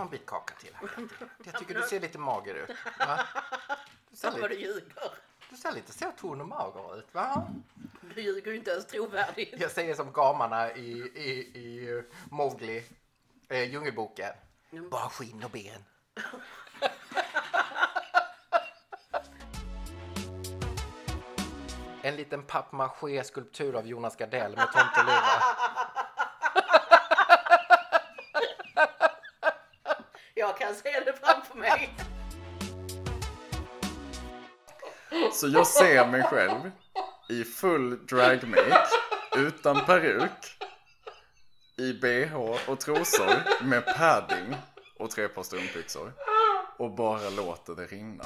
ta en bit kaka till. Här. Jag tycker du ser lite mager ut. Va? Du, ser vad du lite, ljuger. du ser lite så ton och mager ut. Va? Du ljuger ju inte ens trovärdigt. Jag säger som gamarna i, i, i Mowgli, eh, Djungelboken. Bara skinn och ben. En liten pappmaché-skulptur av Jonas Gardell med tomteluva. Jag kan se det framför mig. Så jag ser mig själv i full dragmake, utan peruk, i bh och trosor med padding och tre par strumpbyxor och bara låter det rinna.